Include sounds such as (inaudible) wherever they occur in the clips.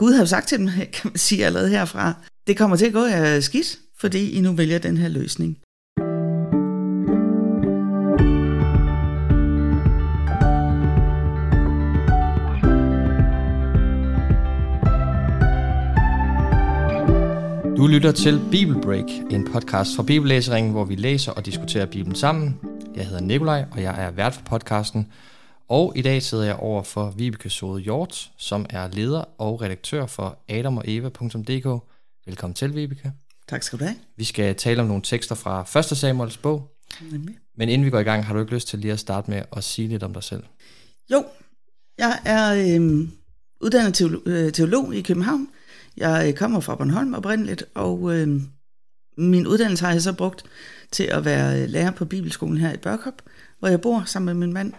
Gud har jo sagt til dem, (laughs) kan man sige allerede herfra, det kommer til at gå af skidt, fordi I nu vælger den her løsning. Du lytter til Bibelbreak, en podcast fra Bibellæseringen, hvor vi læser og diskuterer Bibelen sammen. Jeg hedder Nikolaj, og jeg er vært for podcasten. Og i dag sidder jeg over for Vibeke Sode Hjort, som er leder og redaktør for adamogeva.dk. Velkommen til, Vibeke. Tak skal du have. Vi skal tale om nogle tekster fra 1. Samuels bog. Nemlig. Men inden vi går i gang, har du ikke lyst til lige at starte med at sige lidt om dig selv? Jo, jeg er øh, uddannet teolog, øh, teolog i København. Jeg øh, kommer fra Bornholm oprindeligt, og øh, min uddannelse har jeg så brugt til at være lærer på Bibelskolen her i Børkop, hvor jeg bor sammen med min mand.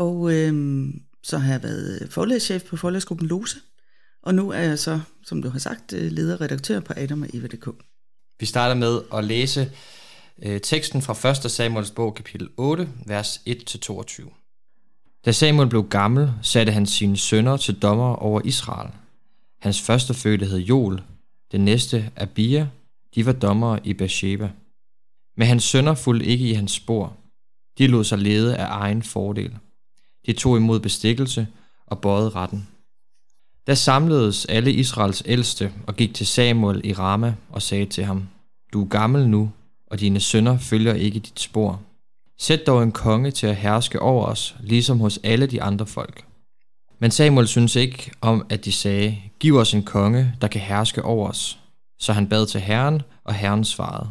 Og øh, så har jeg været øh, forlægschef på forlægsgruppen Lose, og nu er jeg så, som du har sagt, øh, lederredaktør på Adam og Eva.dk. Vi starter med at læse øh, teksten fra 1. Samuels bog, kapitel 8, vers 1-22. Da Samuel blev gammel, satte han sine sønner til dommer over Israel. Hans første fødte hed Joel, den næste Abia, de var dommere i Beersheba. Men hans sønner fulgte ikke i hans spor. De lod sig lede af egen fordel. De tog imod bestikkelse og bøjede retten. Da samledes alle Israels ældste og gik til Samuel i Rama og sagde til ham, Du er gammel nu, og dine sønner følger ikke dit spor. Sæt dog en konge til at herske over os, ligesom hos alle de andre folk. Men Samuel synes ikke om, at de sagde, Giv os en konge, der kan herske over os. Så han bad til Herren, og Herren svarede,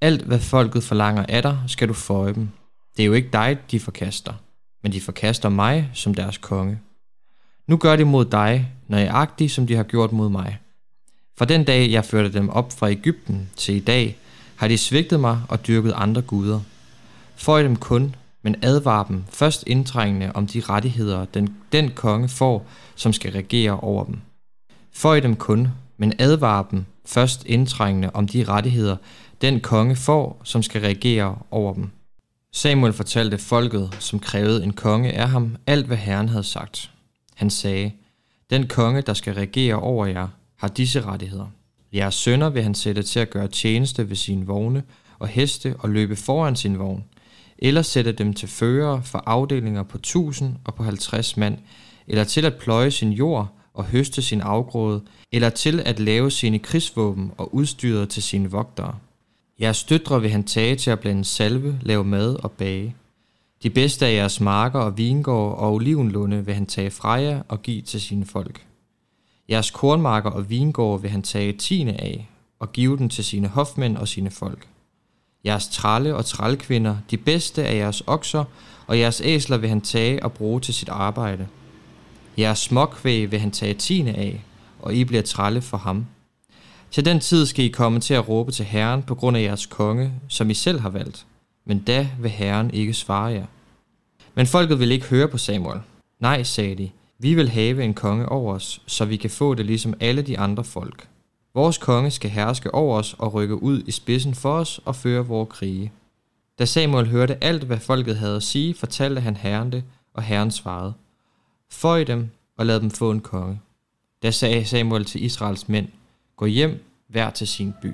Alt hvad folket forlanger af dig, skal du føje dem. Det er jo ikke dig, de forkaster, men de forkaster mig som deres konge. Nu gør de mod dig, nøjagtigt som de har gjort mod mig. Fra den dag, jeg førte dem op fra Ægypten til i dag, har de svigtet mig og dyrket andre guder. Føj dem kun, men advar dem først indtrængende om de rettigheder, den, den konge får, som skal regere over dem. Føj dem kun, men advar dem først indtrængende om de rettigheder, den konge får, som skal regere over dem. Samuel fortalte folket, som krævede en konge af ham, alt hvad Herren havde sagt. Han sagde, den konge, der skal regere over jer, har disse rettigheder. Jeres sønner vil han sætte til at gøre tjeneste ved sine vogne og heste og løbe foran sin vogn, eller sætte dem til fører for afdelinger på 1000 og på 50 mand, eller til at pløje sin jord og høste sin afgrøde, eller til at lave sine krigsvåben og udstyret til sine vogtere. Jeres døtre vil han tage til at blande salve, lave mad og bage. De bedste af jeres marker og vingård og olivenlunde vil han tage fra jer og give til sine folk. Jeres kornmarker og vingård vil han tage tiende af og give den til sine hofmænd og sine folk. Jeres tralle og trælkvinder, de bedste af jeres okser og jeres æsler vil han tage og bruge til sit arbejde. Jeres småkvæg vil han tage tiende af, og I bliver tralle for ham. Til den tid skal I komme til at råbe til Herren på grund af jeres konge, som I selv har valgt. Men da vil Herren ikke svare jer. Men folket vil ikke høre på Samuel. Nej, sagde de, vi vil have en konge over os, så vi kan få det ligesom alle de andre folk. Vores konge skal herske over os og rykke ud i spidsen for os og føre vores krige. Da Samuel hørte alt, hvad folket havde at sige, fortalte han herren det, og herren svarede, Føj dem og lad dem få en konge. Da sagde Samuel til Israels mænd, Gå hjem, hver til sin by.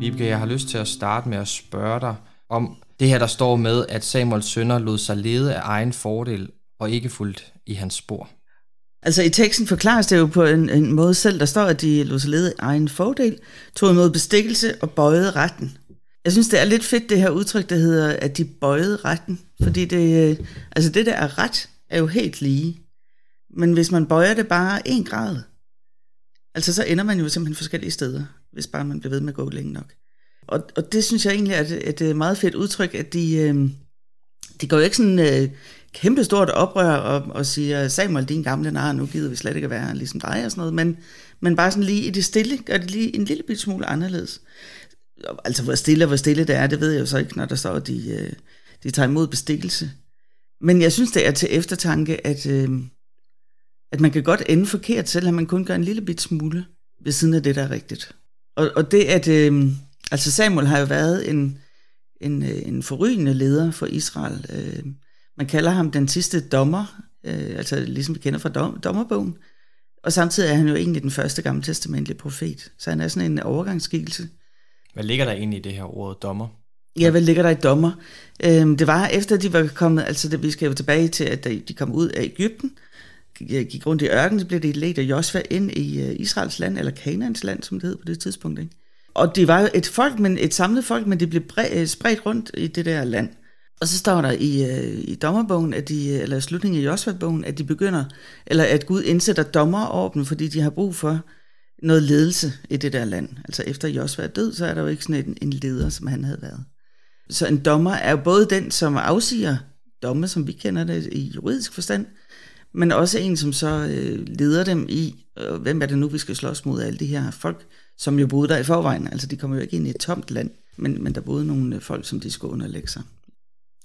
Vibeke, jeg har lyst til at starte med at spørge dig om det her, der står med, at Samuels sønner lod sig lede af egen fordel og ikke fuldt i hans spor. Altså i teksten forklares det jo på en, en måde selv, der står, at de lod sig lede af egen fordel, tog imod bestikkelse og bøjede retten. Jeg synes, det er lidt fedt, det her udtryk, der hedder, at de bøjede retten. Fordi det, altså det, der er ret, er jo helt lige. Men hvis man bøjer det bare en grad, altså så ender man jo simpelthen forskellige steder, hvis bare man bliver ved med at gå længe nok. Og, og det synes jeg egentlig er et, et øh, meget fedt udtryk, at de, øh, de går jo ikke sådan øh, kæmpestort oprør og, og siger, Samuel, din gamle nar, nu gider vi slet ikke at være ligesom dig og sådan noget, men, men bare sådan lige i det stille, gør det lige en lille smule anderledes. Altså hvor stille og hvor stille det er, det ved jeg jo så ikke, når der står, at de, øh, de tager imod bestikkelse. Men jeg synes, det er til eftertanke, at, øh, at man kan godt ende forkert, selvom man kun gør en lille bit smule ved siden af det, der er rigtigt. Og, og det at, øh, altså Samuel har jo været en, en, øh, en forrygende leder for Israel, øh, Man kalder ham den sidste dommer, øh, altså ligesom vi kender fra dom, dommerbogen. Og samtidig er han jo egentlig den første gamle testamentlige profet. Så han er sådan en overgangsskikkelse. Hvad ligger der egentlig i det her ord dommer? Ja, hvad ligger der i dommer? Øhm, det var efter, de var kommet, altså det, vi skal jo tilbage til, at de kom ud af Ægypten, Øh, gik rundt i ørkenen, så blev det ledt af Josva ind i øh, Israels land, eller Kanaans land, som det hed på det tidspunkt. Ikke? Og det var jo et folk, men et samlet folk, men det blev øh, spredt rundt i det der land. Og så står der i, i dommerbogen, at de, eller slutningen af Josva-bogen, at de begynder, eller at Gud indsætter dommer over dem, fordi de har brug for noget ledelse i det der land. Altså efter Josva er død, så er der jo ikke sådan en, en leder, som han havde været. Så en dommer er jo både den, som afsiger domme, som vi kender det i juridisk forstand, men også en, som så øh, leder dem i, øh, hvem er det nu, vi skal slås mod alle de her folk, som jo boede der i forvejen. Altså de kommer jo ikke ind i et tomt land, men, men der boede nogle folk, som de skulle underlægge sig.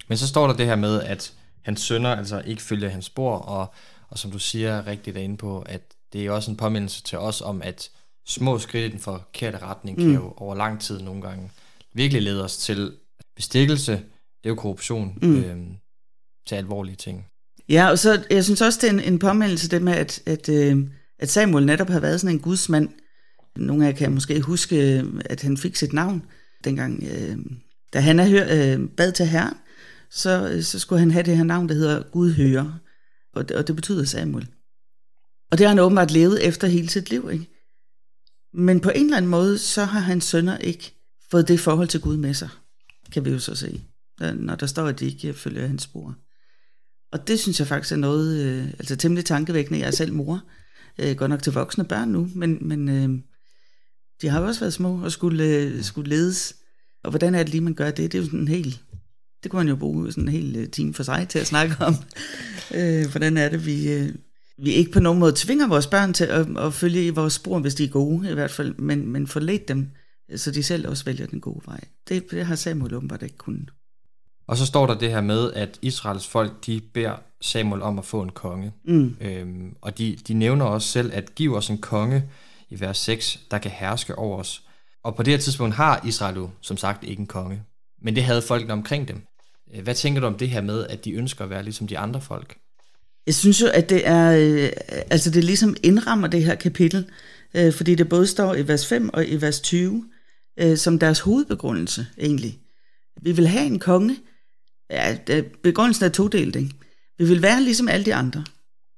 Men så står der det her med, at hans sønner altså ikke følger hans spor, og, og som du siger rigtigt derinde på, at det er også en påmindelse til os om, at små skridt i den forkerte retning mm. kan jo over lang tid nogle gange virkelig lede os til bestikkelse, det er jo korruption, mm. øhm, til alvorlige ting. Ja, og så jeg synes også, det er en, en påmeldelse det med, at, at, øh, at Samuel netop har været sådan en gudsmand. Nogle af jer kan måske huske, øh, at han fik sit navn, dengang, øh, da han er øh, bad til herren, så, øh, så skulle han have det her navn, der hedder Gud hører, og det, og det betyder Samuel. Og det har han åbenbart levet efter hele sit liv, ikke? Men på en eller anden måde, så har hans sønner ikke fået det forhold til Gud med sig, kan vi jo så se, øh, når der står, at de ikke følger hans spor. Og det synes jeg faktisk er noget, øh, altså temmelig tankevækkende. Jeg er selv mor, øh, godt nok til voksne børn nu, men, men øh, de har jo også været små og skulle, øh, skulle ledes. Og hvordan er det lige, man gør det? Det er jo sådan en helt, det kunne man jo bruge sådan en hel øh, time for sig til at snakke om. (laughs) øh, hvordan er det, vi, øh, vi ikke på nogen måde tvinger vores børn til at, at følge i vores spor, hvis de er gode i hvert fald, men, men forledt dem, så de selv også vælger den gode vej. Det, det har Samuel åbenbart ikke kunnet. Og så står der det her med, at Israels folk, de beder Samuel om at få en konge. Mm. Øhm, og de, de nævner også selv, at giv os en konge i vers 6, der kan herske over os. Og på det her tidspunkt har Israel jo som sagt ikke en konge. Men det havde folkene omkring dem. Øh, hvad tænker du om det her med, at de ønsker at være ligesom de andre folk? Jeg synes jo, at det er, øh, altså det ligesom indrammer det her kapitel, øh, fordi det både står i vers 5 og i vers 20, øh, som deres hovedbegrundelse egentlig. Vi vil have en konge, Ja, begrundelsen er todelt, ikke? Vi vil være ligesom alle de andre.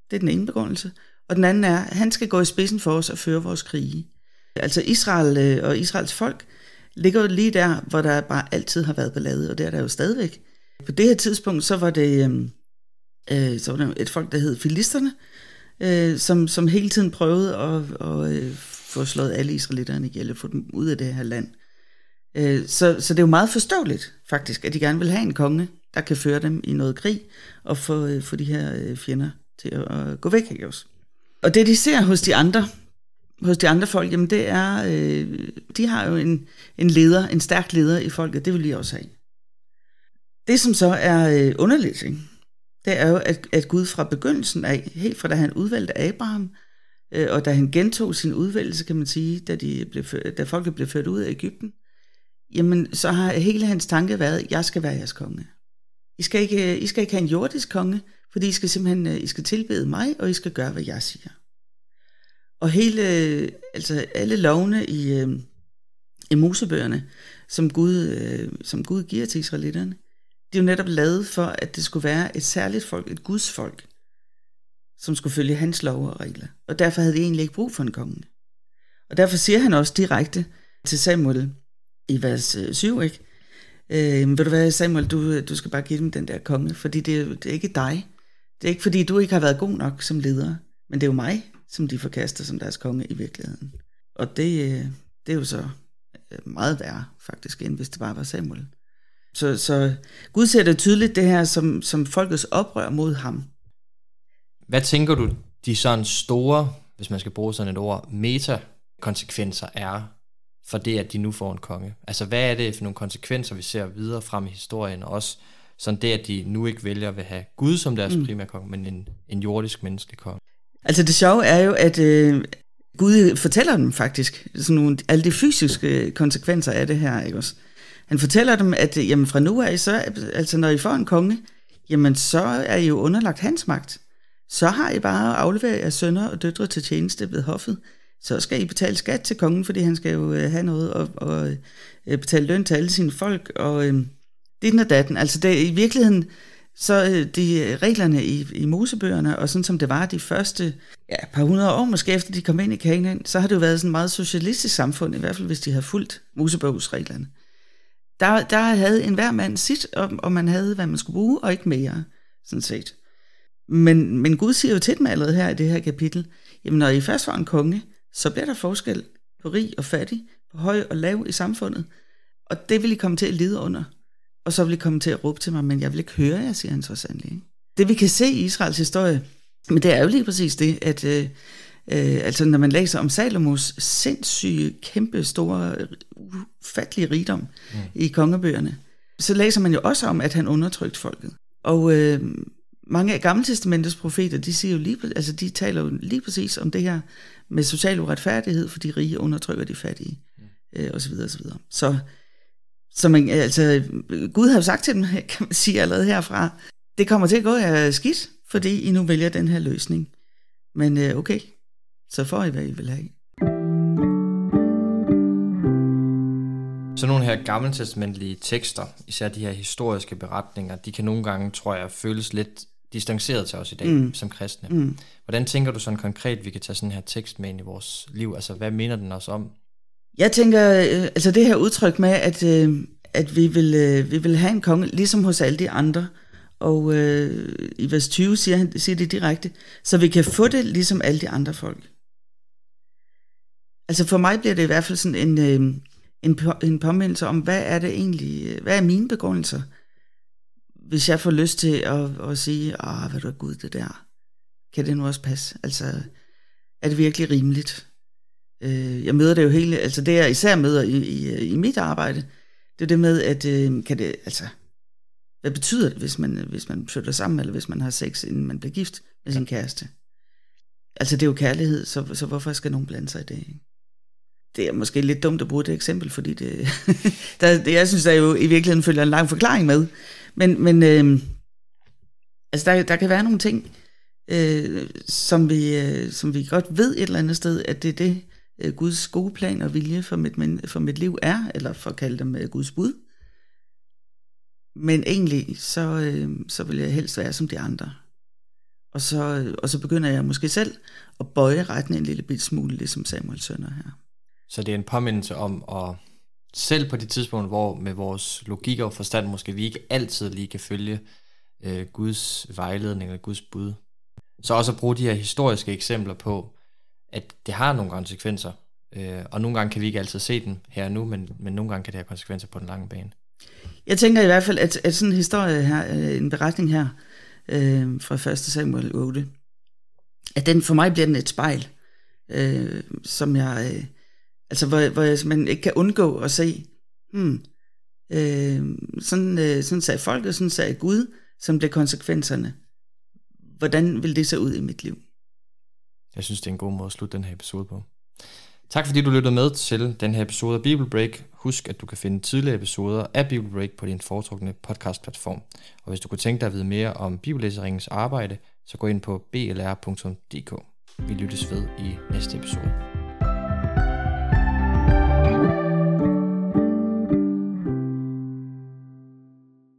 Det er den ene begrundelse. Og den anden er, at han skal gå i spidsen for os og føre vores krige. Altså Israel øh, og Israels folk ligger jo lige der, hvor der bare altid har været ballade, og det er der jo stadigvæk. På det her tidspunkt, så var det, øhm, øh, så var der et folk, der hed filisterne, øh, som, som hele tiden prøvede at, at at få slået alle israelitterne ihjel og få dem ud af det her land. Øh, så, så det er jo meget forståeligt, faktisk, at de gerne vil have en konge, der kan føre dem i noget krig og få, øh, få de her øh, fjender til at, øh, gå væk, ikke også? Og det de ser hos de andre, hos de andre folk, jamen det er, øh, de har jo en, en leder, en stærk leder i folket, det vil de også have. Det som så er øh, underligt, ikke? det er jo, at, at Gud fra begyndelsen af, helt fra da han udvalgte Abraham, øh, og da han gentog sin udvalgelse, kan man sige, da, de blev, da folket blev ført ud af Ægypten, jamen så har hele hans tanke været, jeg skal være jeres konge. I skal ikke, øh, I skal ikke have en jordisk konge, fordi I skal simpelthen øh, I skal tilbede mig, og I skal gøre, hvad jeg siger. Og hele, øh, altså alle lovene i, i Mosebøgerne, som Gud, som Gud giver til israelitterne, de er jo netop lavet for, at det skulle være et særligt folk, et Guds folk, som skulle følge hans lov og regler. Og derfor havde de egentlig ikke brug for en konge. Og derfor siger han også direkte til Samuel i vers 7, ikke? Øh, ved du hvad, Samuel, du, du skal bare give dem den der konge, fordi det, det er ikke dig. Det er ikke fordi, du ikke har været god nok som leder, men det er jo mig, som de forkaster som deres konge i virkeligheden. Og det, øh, det er jo så øh, meget værre faktisk, end hvis det bare var Samuel. Så, så Gud ser det tydeligt, det her som, som folkets oprør mod ham. Hvad tænker du, de sådan store, hvis man skal bruge sådan et ord, meta-konsekvenser er for det, at de nu får en konge? Altså, hvad er det for nogle konsekvenser, vi ser videre frem i historien, og også sådan det, at de nu ikke vælger at have Gud som deres mm. primære konge, men en, en jordisk menneskelig konge? Altså, det sjove er jo, at øh, Gud fortæller dem faktisk sådan nogle, alle de fysiske konsekvenser af det her, ikke også? Han fortæller dem, at jamen, fra nu af, så, altså, når I får en konge, jamen så er I jo underlagt hans magt. Så har I bare afleveret jeres sønner og døtre til tjeneste ved hoffet. Så skal I betale skat til kongen, fordi han skal jo øh, have noget og, og øh, betale løn til alle sine folk. Og øh, det er den og datten. Altså det, i virkeligheden, så øh, de reglerne i, i Mosebøgerne, og sådan som det var de første ja, par hundrede år, måske efter de kom ind i Kanaan, så har det jo været sådan et meget socialistisk samfund, i hvert fald hvis de har fulgt Mosebogsreglerne. Der, der havde enhver mand sit, og, og man havde, hvad man skulle bruge, og ikke mere, sådan set. Men, men Gud siger jo til dem allerede her i det her kapitel, jamen når I først var en konge, så bliver der forskel på rig og fattig, på høj og lav i samfundet. Og det vil I komme til at lide under. Og så vil I komme til at råbe til mig, men jeg vil ikke høre jer, siger han så sandelig. Det vi kan se i Israels historie, men det er jo lige præcis det, at øh, øh, altså når man læser om Salomos sindssyge, kæmpe store, ufattelige rigdom mm. i kongebøgerne, så læser man jo også om, at han undertrykte folket. Og øh, mange af Gammeltestamentets profeter, de, siger jo lige, altså de taler jo lige præcis om det her med social uretfærdighed, for de rige undertrykker de fattige, mm. øh, osv. osv. Så, så man, altså, Gud har jo sagt til dem, (laughs) kan man sige allerede herfra, det kommer til at gå af skidt, fordi I nu vælger den her løsning. Men øh, okay, så får I, hvad I vil have. Så nogle her gammeltestamentlige tekster, især de her historiske beretninger, de kan nogle gange, tror jeg, føles lidt distanceret til os i dag mm. som kristne. Mm. Hvordan tænker du sådan konkret, vi kan tage sådan her tekst med ind i vores liv? Altså, hvad mener den os om? Jeg tænker, øh, altså det her udtryk med, at, øh, at vi, vil, øh, vi vil have en konge, ligesom hos alle de andre, og øh, i vers 20 siger, han, siger det direkte, så vi kan få det ligesom alle de andre folk. Altså for mig bliver det i hvert fald sådan en, øh, en, en påmindelse om, hvad er det egentlig, hvad er mine begrundelser? Hvis jeg får lyst til at, at sige, ah, hvad du er Gud, det der, kan det nu også passe? Altså, er det virkelig rimeligt? Øh, jeg møder det jo hele, altså det jeg især møder i, i, i mit arbejde, det er det med, at øh, kan det, altså, hvad betyder det, hvis man, hvis man flytter sammen, eller hvis man har sex, inden man bliver gift med sin kæreste? Altså det er jo kærlighed, så, så hvorfor skal nogen blande sig i det? Det er måske lidt dumt at bruge det eksempel, fordi det, (laughs) der, det jeg synes, der jo i virkeligheden følger en lang forklaring med. Men, men øh, altså der, der kan være nogle ting, øh, som, vi, øh, som vi godt ved et eller andet sted, at det er det, øh, Guds gode plan og vilje for mit, for mit liv er, eller for at kalde dem øh, Guds bud. Men egentlig, så, øh, så vil jeg helst være som de andre. Og så, øh, og så begynder jeg måske selv at bøje retten en lille bit smule, ligesom Samuel sønner her. Så det er en påmindelse om at selv på de tidspunkter, hvor med vores logik og forstand måske vi ikke altid lige kan følge øh, Guds vejledning eller Guds bud. Så også at bruge de her historiske eksempler på, at det har nogle konsekvenser. Øh, og nogle gange kan vi ikke altid se den her og nu, men, men nogle gange kan det have konsekvenser på den lange bane. Jeg tænker i hvert fald, at, at sådan en historie her, øh, en beretning her, øh, fra 1. Samuel 8, at den for mig bliver den et spejl, øh, som jeg... Øh, Altså, hvor, hvor man ikke kan undgå at se, hmm, øh, sådan, øh, sådan sagde folket, sådan sagde Gud, som blev konsekvenserne. Hvordan vil det se ud i mit liv? Jeg synes, det er en god måde at slutte den her episode på. Tak fordi du lyttede med til den her episode af Bible Break. Husk, at du kan finde tidligere episoder af Bible Break på din foretrukne podcastplatform. Og hvis du kunne tænke dig at vide mere om Bibellæseringens arbejde, så gå ind på blr.dk. Vi lyttes ved i næste episode.